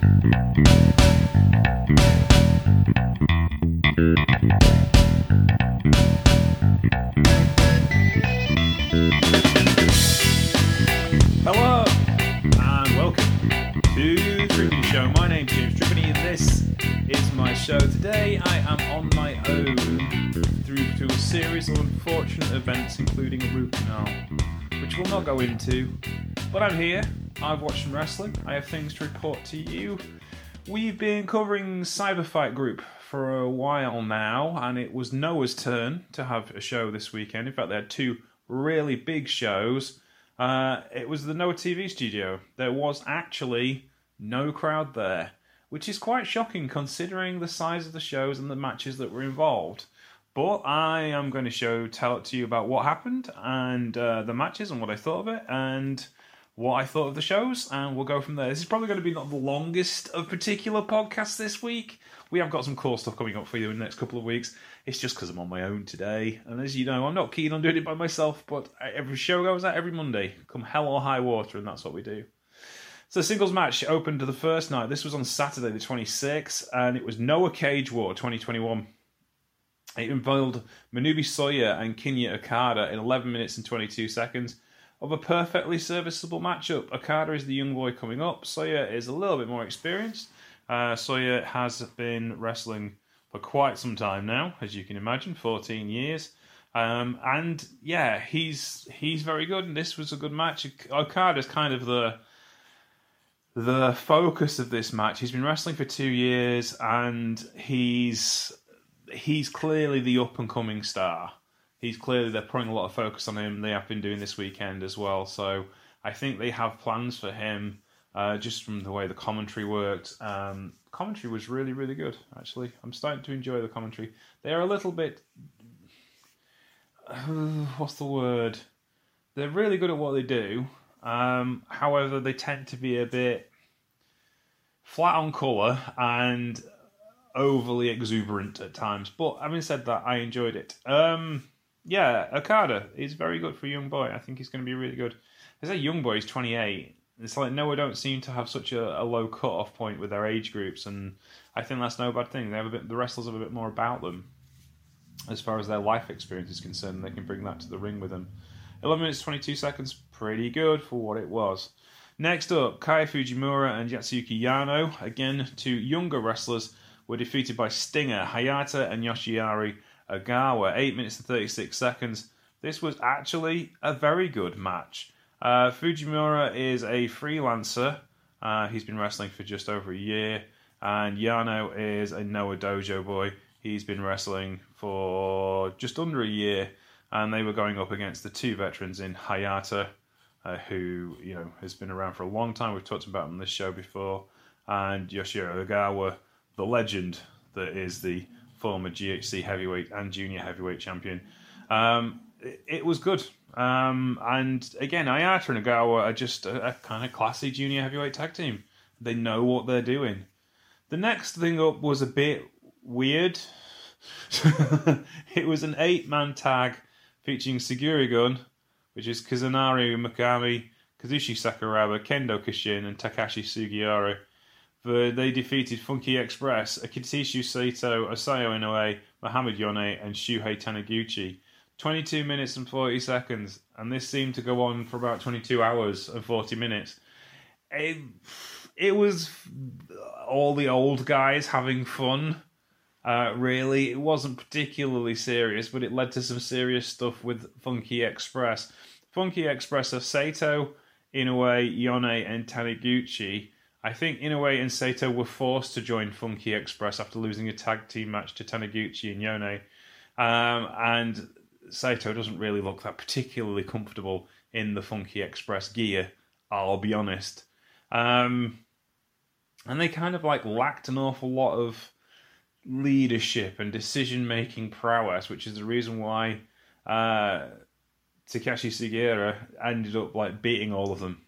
Hello and welcome to the Tripney Show. My name's James Tripney and this is my show. Today I am on my own through to a series of unfortunate events, including a root canal, which we'll not go into. But I'm here. I've watched some wrestling. I have things to report to you. We've been covering Cyberfight Group for a while now, and it was Noah's turn to have a show this weekend. In fact, they had two really big shows. Uh, it was the Noah TV studio. There was actually no crowd there, which is quite shocking considering the size of the shows and the matches that were involved. But I am going to show tell it to you about what happened and uh, the matches and what I thought of it and what I thought of the shows, and we'll go from there. This is probably going to be not the longest of particular podcasts this week. We have got some cool stuff coming up for you in the next couple of weeks. It's just because I'm on my own today, and as you know, I'm not keen on doing it by myself. But every show goes out every Monday, come hell or high water, and that's what we do. So singles match opened the first night. This was on Saturday the 26th, and it was Noah Cage War 2021. It involved Manabu Soya and Kinya Okada in 11 minutes and 22 seconds of a perfectly serviceable matchup. Okada is the young boy coming up. Soya is a little bit more experienced. Uh, Soya has been wrestling for quite some time now, as you can imagine, 14 years. Um, and yeah, he's he's very good, and this was a good match. Okada's kind of the the focus of this match. He's been wrestling for two years, and he's he's clearly the up and coming star. He's clearly they're putting a lot of focus on him. They have been doing this weekend as well, so I think they have plans for him. Uh, just from the way the commentary worked, um, commentary was really really good. Actually, I'm starting to enjoy the commentary. They are a little bit. what's the word? They're really good at what they do. Um, however, they tend to be a bit flat on colour and overly exuberant at times. But having said that, I enjoyed it. Um, yeah, Okada is very good for a young boy. I think he's going to be really good. As a young boy, he's 28. It's like Noah don't seem to have such a, a low cut off point with their age groups, and I think that's no bad thing. They have a bit, the wrestlers have a bit more about them as far as their life experience is concerned. They can bring that to the ring with them. 11 minutes 22 seconds, pretty good for what it was. Next up, Kai Fujimura and Yasutaka Yano, again two younger wrestlers, were defeated by Stinger, Hayata, and Yoshinari Ogawa. 8 minutes and 36 seconds. This was actually a very good match. Uh, Fujimura is a freelancer. Uh, he's been wrestling for just over a year. And Yano is a Noah Dojo boy. He's been wrestling for just under a year. And they were going up against the two veterans in Hayata, uh, who you know has been around for a long time. We've talked about him on this show before. And Yoshinari Ogawa, the legend that is the former GHC heavyweight and junior heavyweight champion. Um, it, it, was good. Um, and again, Hayata and Ogawa are just a, a kind of classy junior heavyweight tag team. They know what they're doing. The next thing up was a bit weird. it was an eight man tag featuring Sugiura Gun, which is Kazunari Murakami, Kazushi Sakuraba, Kendo Kashin, and Takashi Sugiura. But they defeated Funky Express, Akitoshi Saito, Masao Inoue, Muhammad Yone, and Shuhei Taniguchi. 22 minutes and 40 seconds, and this seemed to go on for about 22 hours and 40 minutes. It, it was all the old guys having fun. Uh, really, it wasn't particularly serious, but it led to some serious stuff with Funky Express. Funky Express of Sato, Inoue, Yone, and Taniguchi I think Inoue and Saito were forced to join Funky Express after losing a tag team match to Taniguchi and Yone. Um, and Saito doesn't really look that particularly comfortable in the Funky Express gear, I'll be honest. Um, and they kind of like lacked an awful lot of leadership and decision making prowess, which is the reason why uh, Takashi Sugiura ended up like beating all of them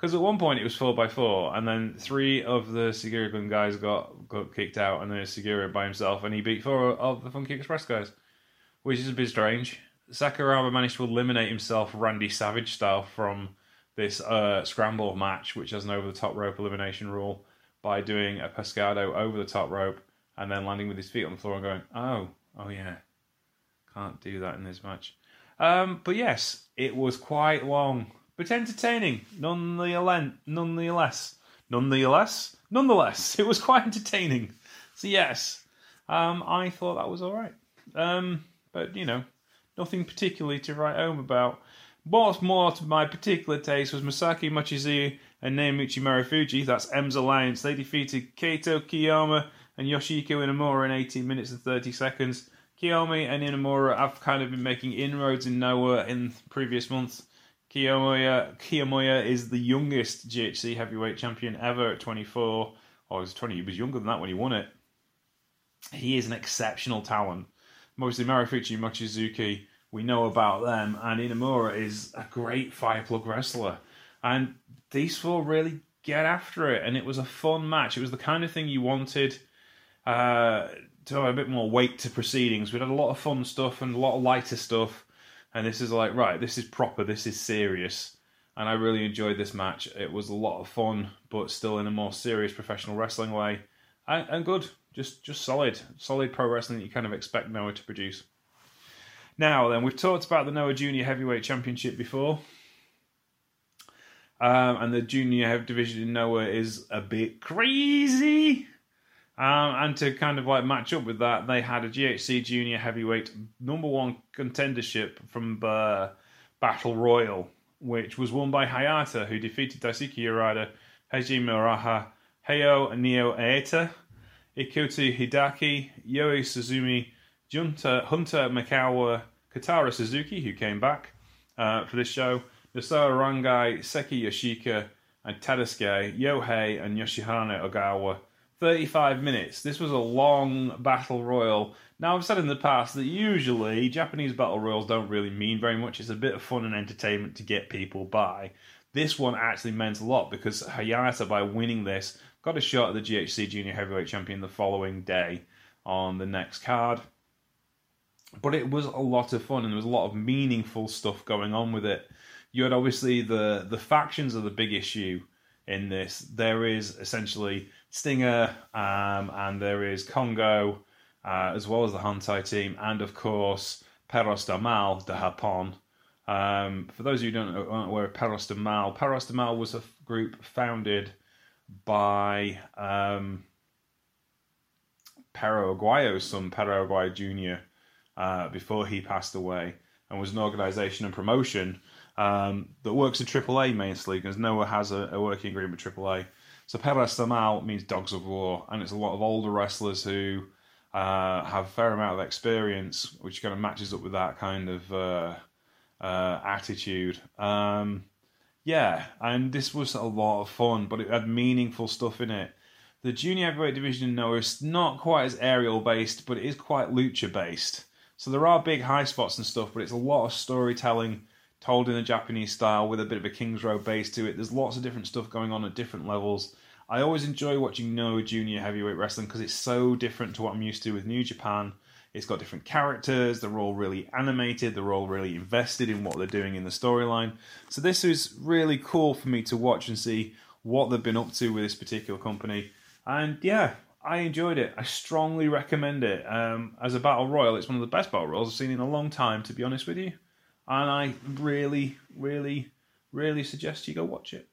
because at one point it was four by four, and then three of the Sugiura Gun guys got, got kicked out, and then Sugiura by himself, and he beat four of the Funky Express guys, which is a bit strange. Sakuraba managed to eliminate himself Randy Savage style from this uh, scramble match, which has an over the top rope elimination rule, by doing a pescado over the top rope and then landing with his feet on the floor and going, oh, oh yeah, can't do that in this match. Um, but yes, it was quite long, but entertaining nonetheless. Nonetheless, nonetheless, nonetheless, it was quite entertaining. So yes, um, I thought that was all right. Um, but you know, nothing particularly to write home about. What's more to my particular taste was Masaki Mochizuki and Naomichi Marufuji, that's M's Alliance. They defeated Kaito Kiyomiya and Yoshiki Inamura in 18 minutes and 30 seconds. Kiyomiya and Inamura have kind of been making inroads in Noah in previous months. Kiyomiya, Kiyomiya is the youngest GHC heavyweight champion ever at 24. Or oh, was 20, he was younger than that when he won it. He is an exceptional talent. Mostly Marufuji Mochizuki we know about them, and Inamura is a great fireplug wrestler. And these four really get after it, and it was a fun match. It was the kind of thing you wanted uh, to have a bit more weight to proceedings. We had a lot of fun stuff and a lot of lighter stuff, and this is like, right, this is proper, this is serious. And I really enjoyed this match. It was a lot of fun, but still in a more serious professional wrestling way, and, and good, just just solid, solid pro wrestling that you kind of expect Noah to produce. Now, then, we've talked about the Noah Junior Heavyweight Championship before. Um, and the junior division in Noah is a bit crazy. Um, and to kind of like match up with that, they had a GHC junior heavyweight number one contendership from uh, Battle Royal, which was won by Hayata, who defeated Daisuke Harada, Hajime Ohara, Heyo Neo Aeta, Ikuto Hidaka, Yoi Suzumi, Junta, Hunter Makawa, Kotaro Suzuki, who came back uh, for this show, Nosawa Rongai, Seiki Yoshioka, and Tadasuke, Yohei, and Yoshinari Ogawa. 35 minutes. This was a long battle royal. Now, I've said in the past that usually Japanese battle royals don't really mean very much. It's a bit of fun and entertainment to get people by. This one actually meant a lot because Hayata, by winning this, got a shot at the GHC Junior Heavyweight Champion the following day on the next card but it was a lot of fun and there was a lot of meaningful stuff going on with it. You had obviously the the factions are the big issue in this. There is essentially Stinger um, and there is Kongo, uh, as well as the Hontai team and of course Perros del Mal de Japón. Um, for those of you who don't know aren't aware of Perros del Mal, Perros del Mal was a group founded by um, Perro Aguayo's son, Perro Aguayo Jr., uh, before he passed away, and was an organisation and promotion um, that works in AAA mainly, because Noah has a, a, working agreement with AAA. So Perros del Mal means Dogs of War, and it's a lot of older wrestlers who uh, have a fair amount of experience, which kind of matches up with that kind of uh, uh, attitude. Um, yeah, and this was a lot of fun, but it had meaningful stuff in it. The junior heavyweight division in Noah is not quite as aerial based, but it is quite lucha based. So there are big high spots and stuff, but it's a lot of storytelling told in a Japanese style with a bit of a Kings Row base to it. There's lots of different stuff going on at different levels. I always enjoy watching Noah Junior heavyweight wrestling because it's so different to what I'm used to with New Japan. It's got different characters, they're all really animated, they're all really invested in what they're doing in the storyline. So this is really cool for me to watch and see what they've been up to with this particular company. And yeah, I enjoyed it. I strongly recommend it. Um, as a battle royal, it's one of the best battle royals I've seen in a long time, to be honest with you. And I really, really, really suggest you go watch it.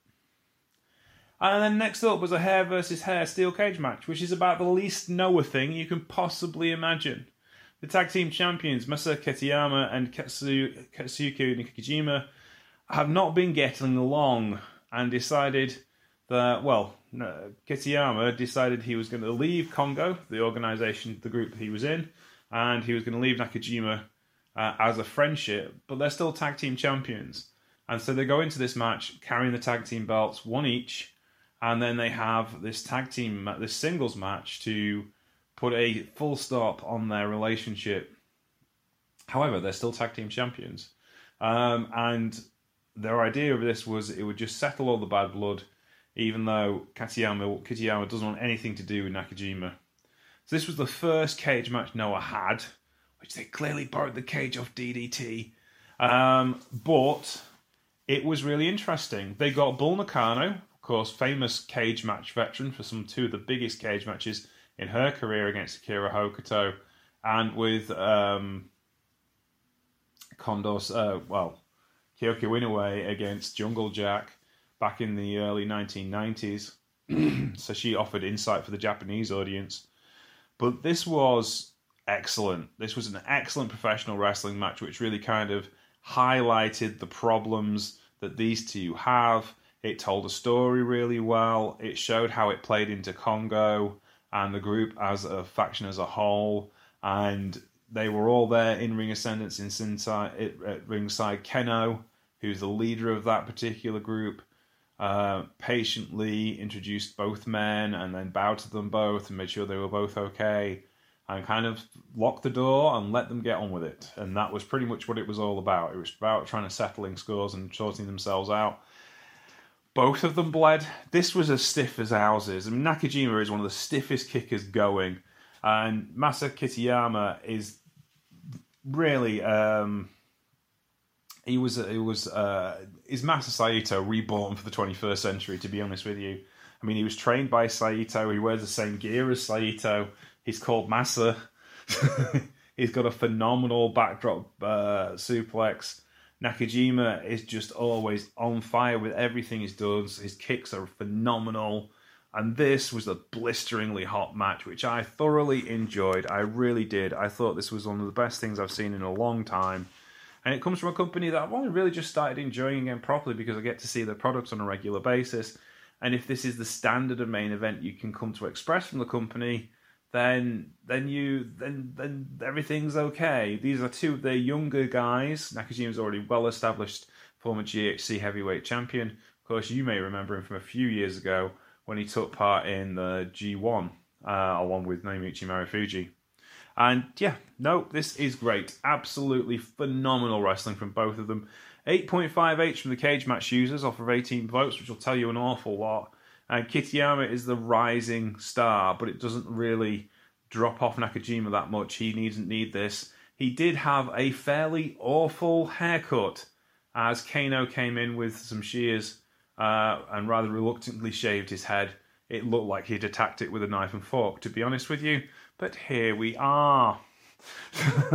And then next up was a hair versus hair steel cage match, which is about the least Noah thing you can possibly imagine. The tag team champions, Masa Kitamiya and Katsu, Katsuhiko Nakajima, have not been getting along and decided that, well, Kitamiya decided he was going to leave Kongo, the organization, the group he was in, and he was going to leave Nakajima uh, as a friendship, but they're still tag team champions. And so they go into this match carrying the tag team belts, one each, and then they have this tag team, this singles match to put a full stop on their relationship. However, they're still tag team champions. Um, and their idea of this was it would just settle all the bad blood even though Katayama, Kitamiya doesn't want anything to do with Nakajima. So this was the first cage match Noah had, which they clearly borrowed the cage off DDT. Um, but it was really interesting. They got Bull Nakano, of course, famous cage match veteran for some two of the biggest cage matches in her career against Akira Hokuto and with um, Kondos, uh, well, Kyoko Inoue against Jungle Jack back in the early 1990s. so she offered insight for the Japanese audience. But this was excellent. This was an excellent professional wrestling match, which really kind of highlighted the problems that these two have. It told a story really well. It showed how it played into Kongo and the group as a faction as a whole. And they were all there in ring ascendance in at ringside. Kenoh, who's the leader of that particular group, uh, patiently introduced both men and then bowed to them both and made sure they were both okay and kind of lock the door and let them get on with it. And that was pretty much what it was all about. It was about trying to settling scores and sorting themselves out. Both of them bled. This was as stiff as houses. I mean, Nakajima is one of the stiffest kickers going, and Masa Kitamiya is really um, he was he was uh, is Masa Saito reborn for the 21st century. To be honest with you, I mean he was trained by Saito. He wears the same gear as Saito. He's called Massa. He's got a phenomenal backdrop uh, suplex. Nakajima is just always on fire with everything he does. His kicks are phenomenal. And this was a blisteringly hot match, which I thoroughly enjoyed. I really did. I thought this was one of the best things I've seen in a long time. And it comes from a company that I've only really just started enjoying again properly because I get to see their products on a regular basis. And if this is the standard of main event you can come to express from the company, then then you then then everything's okay. These are two of the younger guys. Nakajima's already well established former GHC heavyweight champion. Of course, you may remember him from a few years ago when he took part in the G1 uh, along with Naomichi Marufuji. And yeah, no, this is great. Absolutely phenomenal wrestling from both of them. 8.5H from the cage match users off of 18 votes, which will tell you an awful lot. And Kitamiya is the rising star, but it doesn't really drop off Nakajima that much. He needn't need this. He did have a fairly awful haircut as Kano came in with some shears uh, and rather reluctantly shaved his head. It looked like he'd attacked it with a knife and fork, to be honest with you. But here we are.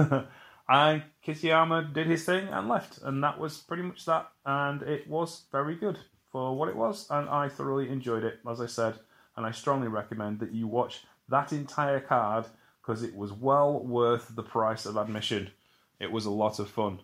and Kitamiya did his thing and left, and that was pretty much that. And it was very good for what it was, and I thoroughly enjoyed it, as I said. And I strongly recommend that you watch that entire card because it was well worth the price of admission. It was a lot of fun.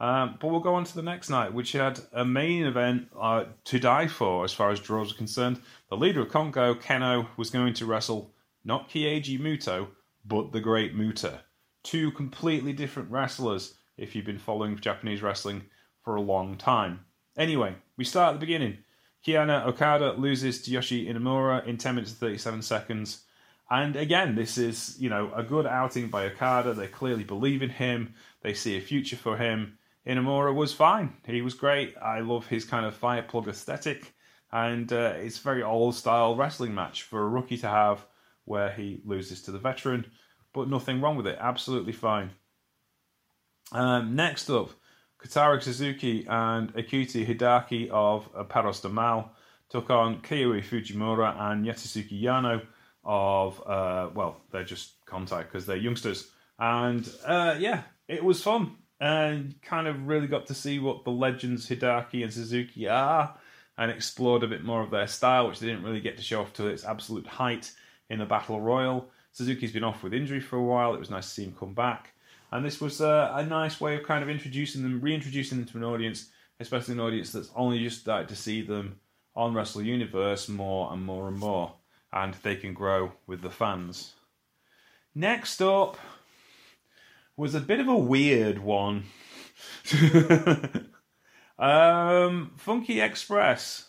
Um, but we'll go on to the next night, which had a main event uh, to die for as far as draws are concerned. The leader of Kongo, Kenoh, was going to wrestle not Keiji Muto, but the Great Muta. Two completely different wrestlers if you've been following Japanese wrestling for a long time. Anyway, we start at the beginning. Kinya Okada loses to Yoshi Inamura in 10 minutes and 37 seconds. And again, this is, you know, a good outing by Okada. They clearly believe in him. They see a future for him. Inamura was fine. He was great. I love his kind of fireplug aesthetic. And uh, it's a very old style wrestling match for a rookie to have where he loses to the veteran. But nothing wrong with it. Absolutely fine. Um, next up, Kotaro Suzuki and Ikuto Hidaka of Perros del Mal took on Kiyomi Fujimura and Yasutaka Yano of, uh, well, they're just contact because they're youngsters. And uh, yeah, it was fun and kind of really got to see what the legends Hidaka and Suzuki are and explored a bit more of their style, which they didn't really get to show off to its absolute height in the Battle Royal. Suzuki's been off with injury for a while. It was nice to see him come back. And this was uh, a nice way of kind of introducing them, reintroducing them to an audience, especially an audience that's only just started to see them on Wrestle Universe more and more and more. And they can grow with the fans. Next up was a bit of a weird one. um, Funky Express,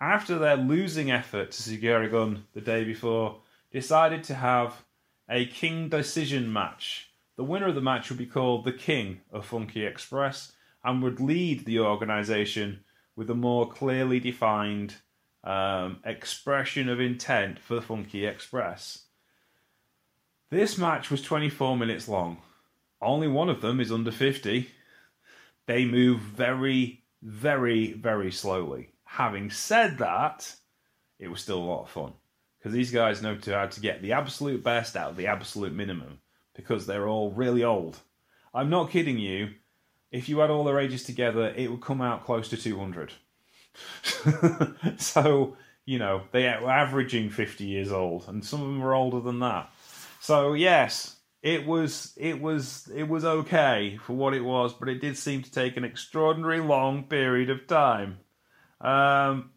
after their losing effort to Sugiura Gun the day before, decided to have a King Decision match the winner of the match would be called the King of Funky Express and would lead the organisation with a more clearly defined um, expression of intent for the Funky Express. This match was 24 minutes long. Only one of them is under 50. They move very, very, very slowly. Having said that, it was still a lot of fun because these guys know how to get the absolute best out of the absolute minimum because they're all really old. I'm not kidding you. If you add all their ages together, it would come out close to 200. so, you know, they were averaging 50 years old, and some of them were older than that. So, yes, it was it was it was okay for what it was, but it did seem to take an extraordinary long period of time. Um,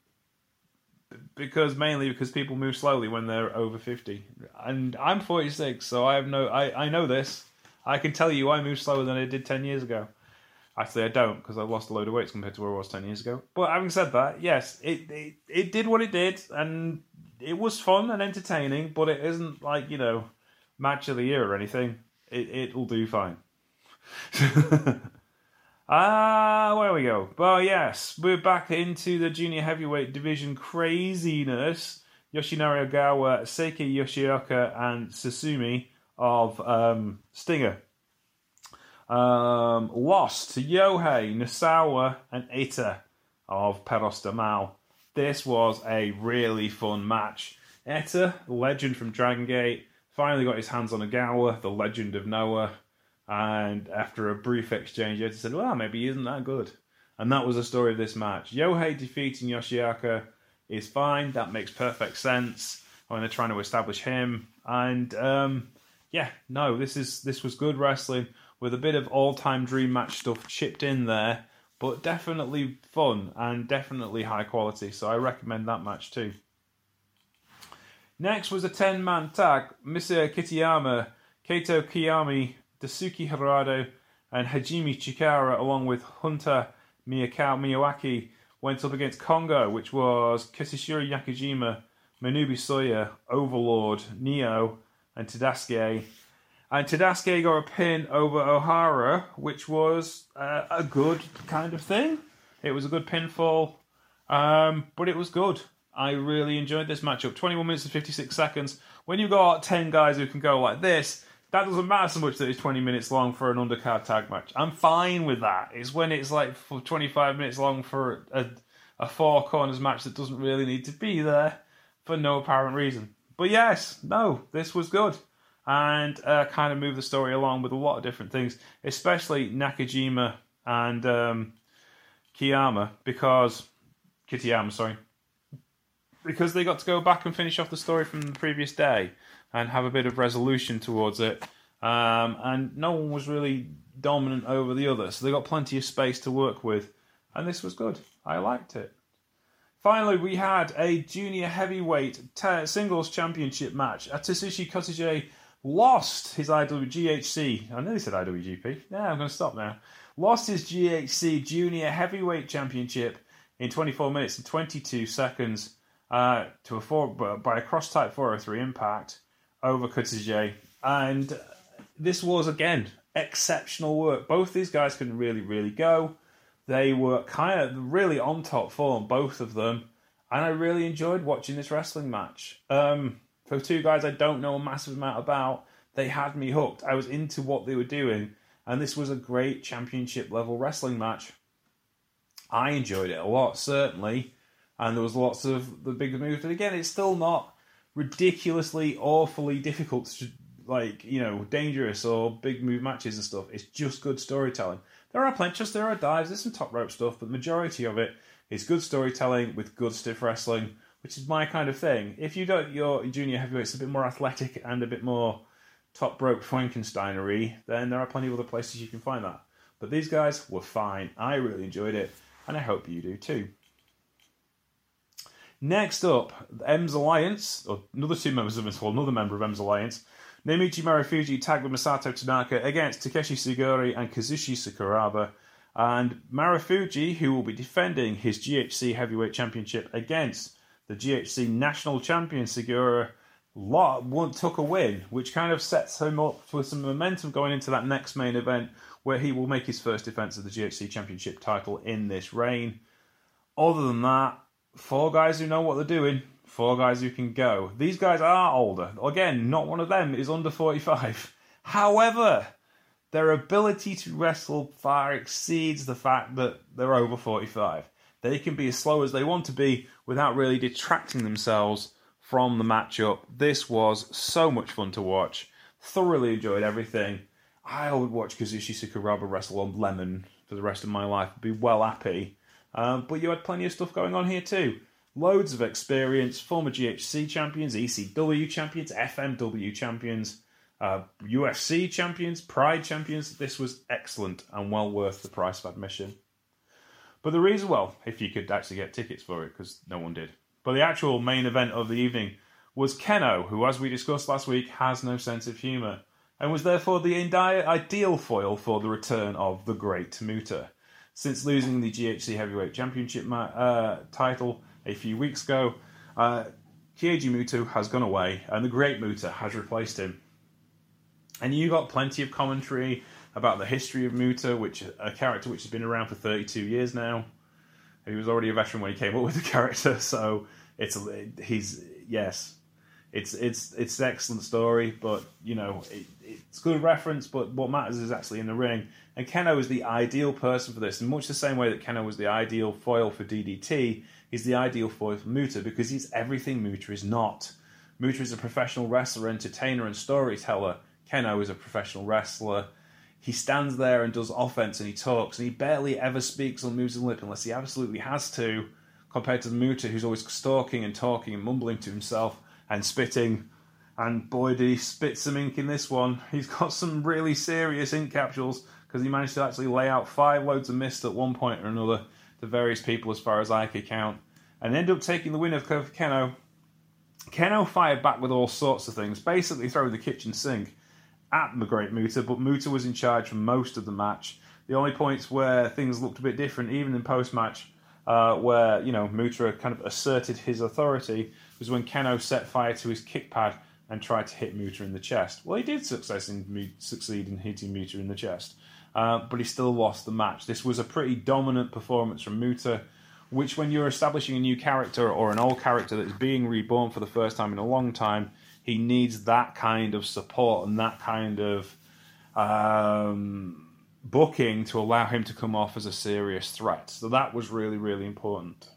because mainly because people move slowly when they're over 50 and i'm 46 so i have no i, I know this. I can tell you i move slower than i did 10 years ago. Actually i don't because i've lost a load of weight compared to where i was 10 years ago. But having said that yes it, it it did what it did and it was fun and entertaining but it isn't like you know match of the year or anything. It, it'll do fine Ah, where we go? Well, yes, we're back into the junior heavyweight division craziness. Yoshinari Ogawa, Seiki Yoshioka, and Susumu of um, Stinger um, lost to Yohei, Nosawa, and Eita of Perros de Mal. This was a really fun match. Eita, legend from Dragon Gate, finally got his hands on Ogawa, the legend of Noah. And after a brief exchange, Eita said, Well, maybe he isn't that good. And that was the story of this match. Yohei defeating Yoshioka is fine. That makes perfect sense when they're trying to establish him. And um, yeah, no, this is this was good wrestling with a bit of all-time dream match stuff chipped in there, but definitely fun and definitely high quality. So I recommend that match too. Next was a 10-man tag. Mr. Kitamiya, Kaito Kiyomiya, Daisuke Harada, and Hajime Chikara, along with Hunter Miyawaki, went up against Kongo, which was Kazuchika Nakajima, Manabu Soya, Overlord, Neo, and Tadasuke. And Tadasuke got a pin over Ohara, which was uh, a good kind of thing. It was a good pinfall, um, but it was good. I really enjoyed this matchup. 21 minutes and 56 seconds. When you've got 10 guys who can go like this, that doesn't matter so much that it's 20 minutes long for an undercard tag match. I'm fine with that. It's when it's like for 25 minutes long for a, a four corners match that doesn't really need to be there for no apparent reason. But yes, no, this was good and uh, kind of moved the story along with a lot of different things, especially Nakajima and um, Kiyama because Kitamiya, sorry, because they got to go back and finish off the story from the previous day and have a bit of resolution towards it. Um, and no one was really dominant over the other, so they got plenty of space to work with, and this was good. I liked it. Finally, we had a junior heavyweight singles championship match. Atsushi Kotoge lost his IWGHC. I nearly said IWGP. Yeah, I'm going to stop now. Lost his GHC junior heavyweight championship in 24 minutes and 22 seconds uh, to a four, by a cross type 403 impact over Kotoge. And this was, again, exceptional work. Both these guys can really, really go. They were kind of really on top form, both of them. And I really enjoyed watching this wrestling match. Um, for two guys I don't know a massive amount about, they had me hooked. I was into what they were doing. And this was a great championship level wrestling match. I enjoyed it a lot, certainly. And there was lots of the big moves. But again, it's still not ridiculously, awfully difficult, to, like you know, dangerous or big move matches and stuff. It's just good storytelling. There are plenty, there are dives, there's some top rope stuff, but the majority of it is good storytelling with good stiff wrestling, which is my kind of thing. If you don't, your junior heavyweights a bit more athletic and a bit more top rope Frankensteinery, then there are plenty of other places you can find that. But these guys were fine. I really enjoyed it, and I hope you do too. Next up, M's Alliance, or another two members of this, well, another member of M's Alliance, Naomichi Marufuji tagged with Masato Tanaka against Takashi Sugiura and Kazushi Sakuraba. And Marufuji, who will be defending his GHC Heavyweight Championship against the GHC National Champion Sugiura, took a win, which kind of sets him up for some momentum going into that next main event where he will make his first defense of the GHC Championship title in this reign. Other than that, four guys who know what they're doing, four guys who can go. These guys are older. Again, not one of them is under 45. However, their ability to wrestle far exceeds the fact that they're over 45. They can be as slow as they want to be without really detracting themselves from the matchup. This was so much fun to watch. Thoroughly enjoyed everything. I would watch Kazushi Sakuraba wrestle on Lemon for the rest of my life. Be well happy. Um, but you had plenty of stuff going on here too. Loads of experience. Former GHC champions, ECW champions, FMW champions, uh, UFC champions, Pride champions. This was excellent and well worth the price of admission. But the reason, well, if you could actually get tickets for it, because no one did. But the actual main event of the evening was Kenoh, who, as we discussed last week, has no sense of humour, and was therefore the ideal foil for the return of the Great Muta. Since losing the GHC Heavyweight Championship uh, title a few weeks ago, uh, Keiji Muto has gone away, and the Great Muta has replaced him. And you got plenty of commentary about the history of Muta, which a character which has been around for 32 years now. He was already a veteran when he came up with the character, so it's he's yes, it's it's it's an excellent story, but you know it, it's good reference. But what matters is actually in the ring. And Kenoh is the ideal person for this, in much the same way that Kenoh was the ideal foil for DDT. He's the ideal foil for Muta because he's everything Muta is not. Muta is a professional wrestler, entertainer, and storyteller. Kenoh is a professional wrestler. He stands there and does offense and he talks, and he barely ever speaks or moves his lip unless he absolutely has to, compared to the Muta who's always stalking and talking and mumbling to himself and spitting. And boy, did he spit some ink in this one. He's got some really serious ink capsules because he managed to actually lay out five loads of mist at one point or another to various people, as far as I could count, and ended up taking the win of Kenoh. Kenoh fired back with all sorts of things, basically throwing the kitchen sink at the Great Muta, but Muta was in charge for most of the match. The only points where things looked a bit different, even in post match, uh, where you know Muta kind of asserted his authority, was when Kenoh set fire to his kick pad and tried to hit Muta in the chest. Well, he did success in, succeed in hitting Muta in the chest, uh, but he still lost the match. This was a pretty dominant performance from Muta, which, when you're establishing a new character or an old character that is being reborn for the first time in a long time, he needs that kind of support and that kind of um, booking to allow him to come off as a serious threat. So that was really, really important.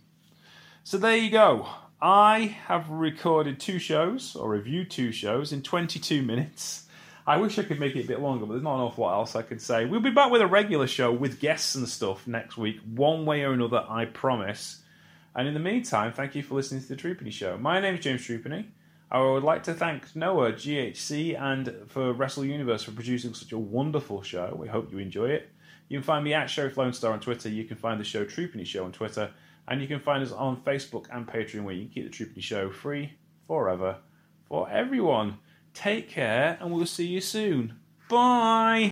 So there you go. I have recorded two shows or reviewed two shows in 22 minutes. I wish I could make it a bit longer, but there's not an awful lot else I could say. We'll be back with a regular show with guests and stuff next week, one way or another, I promise. And in the meantime, thank you for listening to the Troopany Show. My name is James Troopany. I would like to thank Noah, GHC, and for Wrestle Universe for producing such a wonderful show. We hope you enjoy it. You can find me at Sheriff Lone Star on Twitter. You can find the show Troopany Show on Twitter. And you can find us on Facebook and Patreon where you can keep the Troopany Show free forever for everyone. Take care and we'll see you soon. Bye!